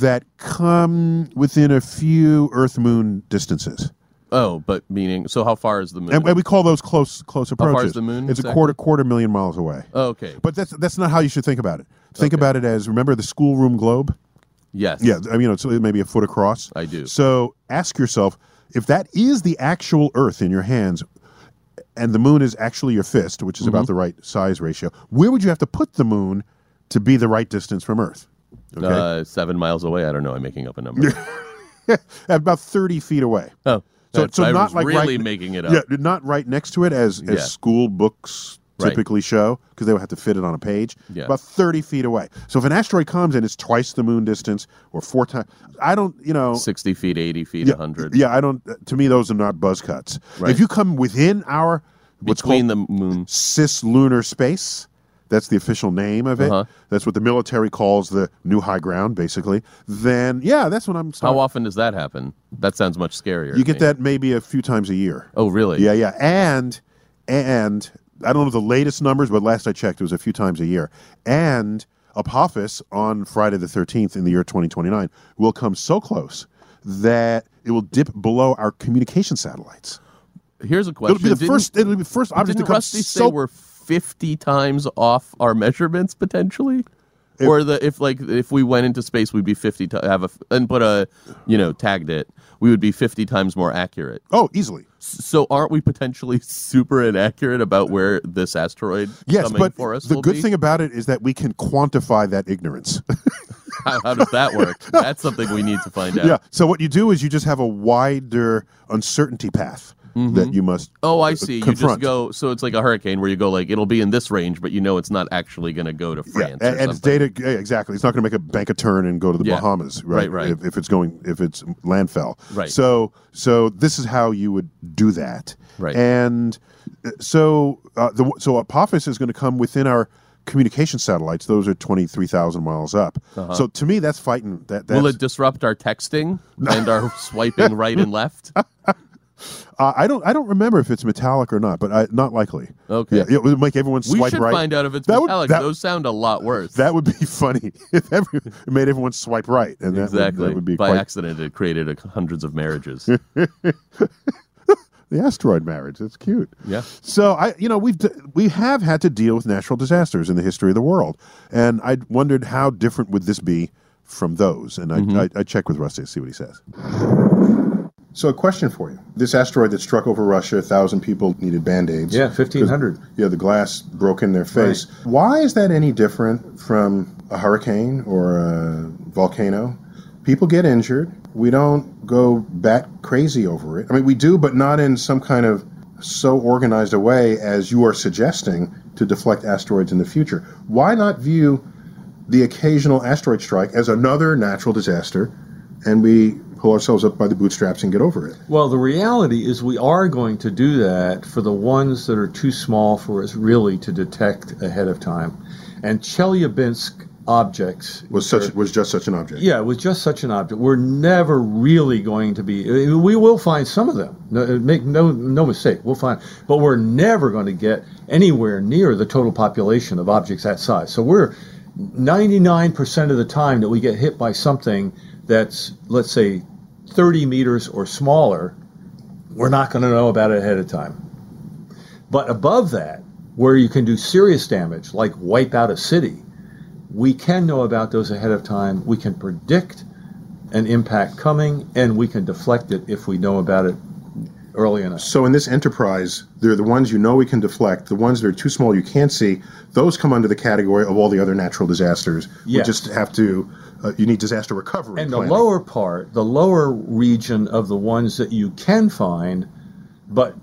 that come within a few Earth Moon distances. Oh, but meaning, so how far is the moon? And, and we call those close close approaches. How far is the moon It's a quarter quarter million miles away. oh, okay. But that's that's not how you should think about it. Think Okay. about it as remember the schoolroom globe. Yes. Yeah, I mean it's maybe a foot across. I do. So ask yourself if that is the actual Earth in your hands, and the moon is actually your fist, which is Mm-hmm. about the right size ratio. Where would you have to put the moon to be the right distance from Earth? Okay, Uh, seven miles away. I don't know. I'm making up a number. [LAUGHS] about thirty feet away. Oh, So, so I not like really right, making it up. Yeah, not right next to it as as Yeah. school books Right. typically show because they would have to fit it on a page. Yeah. About thirty feet away. So if an asteroid comes and it's twice the moon distance or four times, I don't, you know, Sixty feet, eighty feet, yeah, hundred. Yeah, I don't. To me, those are not buzz cuts. Right. If you come within our what's between called the moon. cislunar space. That's the official name of it. Uh-huh. That's what the military calls the new high ground, basically. Then, yeah, that's what I'm. How often does that happen? That sounds much scarier. You get that maybe a few times a year. Oh, really? Yeah, yeah, and and I don't know the latest numbers, but last I checked, it was a few times a year. And Apophis on Friday the thirteenth in the year twenty twenty nine will come so close that it will dip below our communication satellites. Here's a question. It'll be the Didn't- first. It'll be the first object to come Rusty so say we're fifty times off our measurements potentially? or the if like if we went into space, we'd be fifty to have a and put a you know tagged it, we would be fifty times more accurate. oh easily. So aren't we potentially [LAUGHS] super inaccurate about where this asteroid Yes, coming but for us? the good be? thing about it is that we can quantify that ignorance. [LAUGHS] how, how does that work? That's something we need to find out. yeah. So what you do is you just have a wider uncertainty path that you must. Oh, I see. You just go. So it's like a hurricane where you go like it'll be in this range, but you know it's not actually going to go to Yeah, France. and, or and it's data yeah, exactly. It's not going to make a bank a turn and go to the Yeah. Bahamas, right? Right, right. If, if it's going, if it's landfell, Right. So, so this is how you would do that, Right. And uh, so, uh, the so Apophis is going to come within our communication satellites. Those are twenty three thousand miles up. So to me, that's fighting. That that's, Uh-huh. Will it disrupt our texting [LAUGHS] and our swiping right and left? [LAUGHS] uh, I don't. I don't remember if it's metallic or not, but I, not likely. Okay. Yeah, it would make everyone We swipe should right. find out if it's That would- metallic. that- Those sound a lot worse. That would be [LAUGHS] funny if every, it made everyone swipe right, and that would- exactly. that would be By quite accident, it created a, hundreds of marriages. [LAUGHS] the asteroid marriage. That's cute. yeah. So I, you know, we've we have had to deal with natural disasters in the history of the world, and I wondered how different would this be from those. And I, Mm-hmm. I, I check with Rusty to see what he says. So, a question for you: This asteroid that struck over Russia, a thousand people needed band aids. Yeah, 1,500. Yeah, the glass broke in their face. Why is that any different from a hurricane or a volcano? People get injured. We don't go bat crazy over it. I mean, we do, but not in some kind of so organized a way as you are suggesting to deflect asteroids in the future. Why not view the occasional asteroid strike as another natural disaster and we pull ourselves up by the bootstraps and get over it? Well, the reality is we are going to do that for the ones that are too small for us really to detect ahead of time. And Chelyabinsk objects Was such was just such an object. Yeah, it was just such an object. We're never really going to be. We will find some of them. No, make no no mistake. We'll find, but we're never going to get anywhere near the total population of objects that size. So we're 99% of the time that we get hit by something that's let's say 30 meters or smaller, we're not going to know about it ahead of time. But above that, where you can do serious damage, like wipe out a city, we can know about those ahead of time. We can predict an impact coming, and we can deflect it if we know about it early enough. So in this enterprise, they're the ones you know we can deflect. The ones that are too small you can't see, those come under the category of all the other natural disasters. We just have to. Uh, you need disaster recovery. And the lower part, the lower region of the ones that you can find, but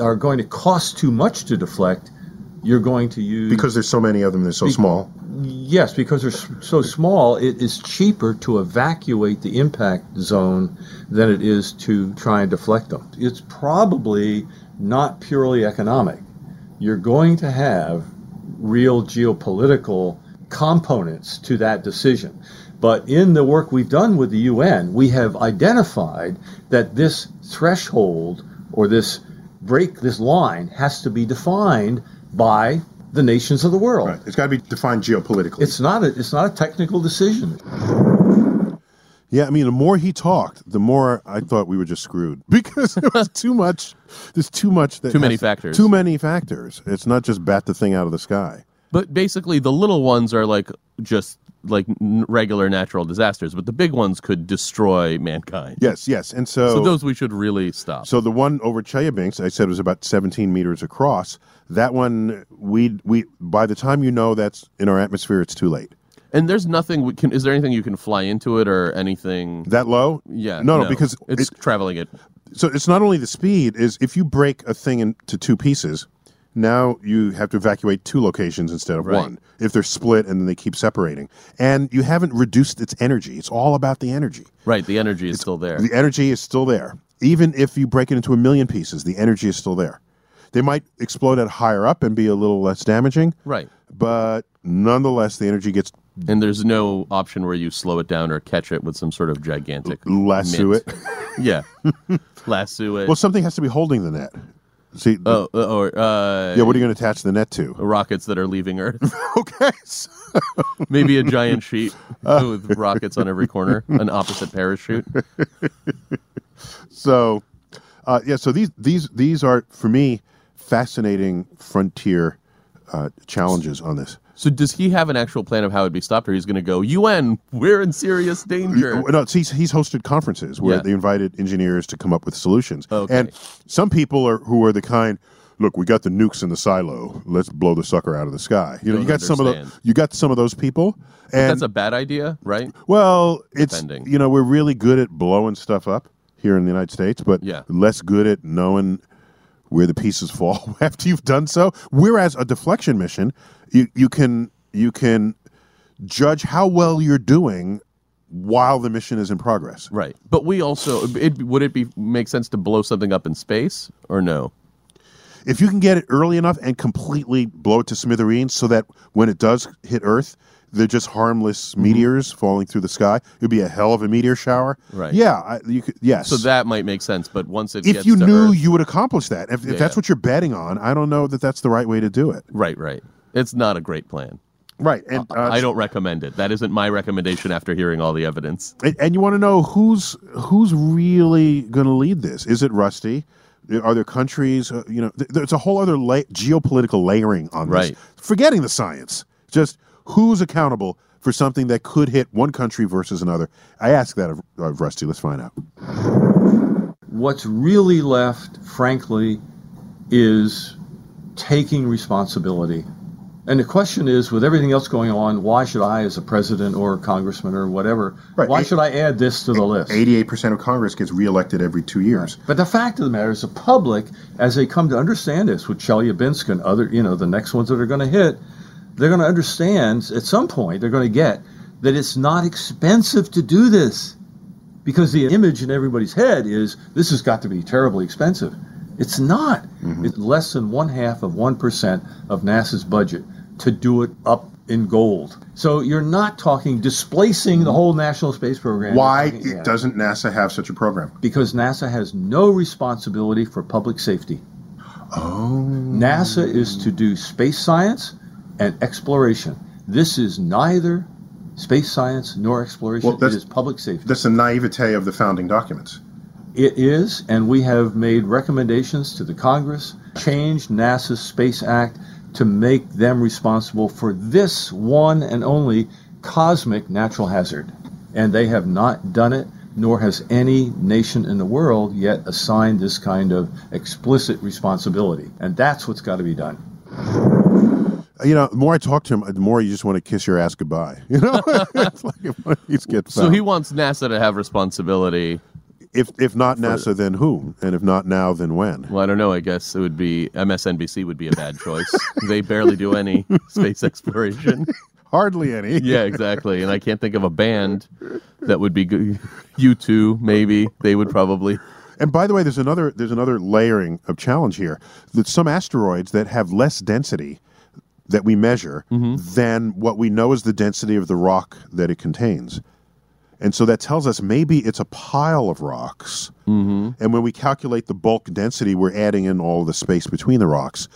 are going to cost too much to deflect, you're going to use because there's so many of them, they're so small. Yes, because they're so small, it is cheaper to evacuate the impact zone than it is to try and deflect them. It's probably not purely economic. You're going to have real geopolitical components to that decision. But in the work we've done with the UN, we have identified that this threshold or this break, this line, has to be defined by the nations of the world. Right. It's got to be defined geopolitically. It's not a it's not a technical decision. yeah, I mean, the more he talked, the more I thought we were just screwed [LAUGHS] because there was too much. There's too much. That Too many factors. Too many factors. It's not just bat the thing out of the sky. But basically, the little ones are like just like n- regular natural disasters, but the big ones could destroy mankind. Yes, yes, and so So those we should really stop. So the one over Chelyabinsk, I said was about 17 meters across. That one, we we by the time you know that's in our atmosphere, it's too late. and there's nothing we can. Is there anything you can fly into it or anything? That low? Yeah. No, no, because it's it- traveling it. so it's not only the speed. Is if you break a thing into two pieces, now you have to evacuate two locations instead of Right. one. If they're split and then they keep separating, and you haven't reduced its energy. It's all about the energy. Right. The energy is still there. The energy is still there. Even if you break it into a million pieces, the energy is still there. They might explode at higher up and be a little less damaging, right. but nonetheless, the energy gets And there's no option where you slow it down or catch it with some sort of gigantic lasso mitt. it. [LAUGHS] Yeah. Lasso it. well, something has to be holding the net. See, oh, uh, or uh, yeah, what are you going to attach the net to? rockets that are leaving Earth. [LAUGHS] okay, so- [LAUGHS] Maybe a giant sheet with rockets on every corner, an opposite parachute. [LAUGHS] so uh, yeah, so these these these are for me fascinating frontier uh, challenges on this. So does he have an actual plan of how it'd be stopped, or he's going to go UN? We're in serious danger. No, he's, he's hosted conferences where Yeah. they invited engineers to come up with solutions. Okay. And some people are who are the kind. Look, we got the nukes in the silo. Let's blow the sucker out of the sky. You know, Don't you got some of the you got some of those people, and That's a bad idea, right? well, it's Depending. you know we're really good at blowing stuff up here in the United States, but Yeah. less good at knowing where the pieces fall [LAUGHS] after you've done so. Whereas a deflection mission, you you can you can judge how well you're doing while the mission is in progress. Right. But we also it, would it be make sense to blow something up in space or no? If you can get it early enough and completely blow it to smithereens so that when it does hit Earth, they're just harmless meteors falling through the sky. It'd be a hell of a meteor shower. Right. Yeah, I, you could, yes. So that might make sense. But once it if gets you knew Earth- you would accomplish that, if, if that's Yeah. what you're betting on, I don't know that that's the right way to do it. right, right, it's not a great plan. Right, and uh, I don't recommend it. That isn't my recommendation after hearing all the evidence. And, and you want to know who's who's really going to lead this? Is it Rusty? Are there countries? Uh, you know, th- there's a whole other la- geopolitical layering on this. Right. Forgetting the science, just who's accountable for something that could hit one country versus another? I ask that of, of Rusty. Let's find out. What's really left, frankly, is taking responsibility. And the question is, with everything else going on, why should I, as a president or a congressman or whatever, Right. why should I add this to the list? 88% of Congress gets reelected every two years. But the fact of the matter is, the public, as they come to understand this, with Chelyabinsk and other, you know, the next ones that are going to hit, they're going to understand at some point, they're going to get that it's not expensive to do this. Because the image in everybody's head is this has got to be terribly expensive. It's not. Mm-hmm. It's less than one half of 1% of NASA's budget to do it up in gold. So you're not talking displacing the whole National Space Program. Why yeah doesn't NASA have such a program? because NASA has no responsibility for public safety. Oh. NASA is to do space science and exploration. This is neither space science nor exploration. Well, it that's- public safety. That's the naivete of the founding documents. It is, and we have made recommendations to the Congress, change NASA's Space Act to make them responsible for this one and only cosmic natural hazard. And they have not done it, nor has any nation in the world yet assigned this kind of explicit responsibility. And that's what's got to be done. You know, the more I talk to him, the more you just want to kiss your ass goodbye. [LAUGHS] You know, it's like one of these gets So he wants NASA to have responsibility. if if not NASA, then who? And if not now, then when? Well, I don't know. I guess it would be MSNBC would be a bad choice. [LAUGHS] they barely do any space exploration. [LAUGHS] Hardly any. Yeah, exactly. And I can't think of a band that would be good. U2, maybe they would probably. And by the way, there's another there's another layering of challenge here. That some asteroids that have less density that we measure than what we know is the density of the rock that it contains. And so that tells us maybe it's a pile of rocks. Mm-hmm. And when we calculate the bulk density, we're adding in all the space between the rocks,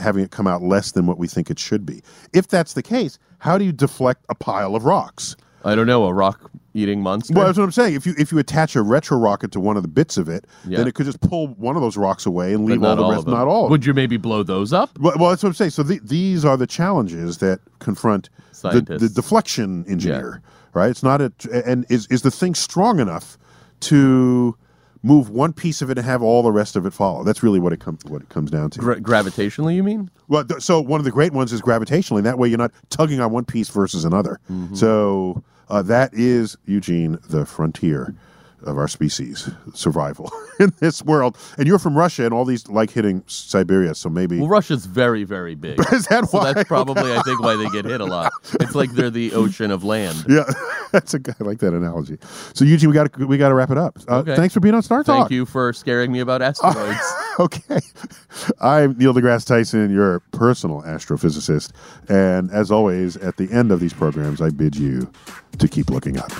having it come out less than what we think it should be. If that's the case, how do you deflect a pile of rocks? I don't know a rock eating monster. Well, that's what I'm saying. If you if you attach a retro rocket to one of the bits of it, Yeah. then it could just pull one of those rocks away and leave all the all rest. of. Not all. Of Would them. you maybe blow those up? Well, well, that's what I'm saying. So the, these are the challenges that confront the, the deflection engineer, right? It's not a and is is the thing strong enough to move one piece of it and have all the rest of it follow? That's really what it comes what it comes down to. Gra- gravitationally, you mean? Well, th- so one of the great ones is gravitationally. That way, you're not tugging on one piece versus another. Mm-hmm. So uh, that is Eugene, the frontier of our species survival [LAUGHS] in this world. And you're from Russia, and all these like hitting Siberia. So maybe Well, Russia's very, very big. [LAUGHS] is that so why? that's probably, I think, why they get hit a lot. It's like they're the [LAUGHS] ocean of land. yeah, that's a I like that analogy. So Eugene, we got to we got to wrap it up. Uh, Okay. Thanks for being on Star Talk. Thank you for scaring me about asteroids. okay. I'm Neil deGrasse Tyson, your personal astrophysicist. And as always, at the end of these programs, I bid you to keep looking up.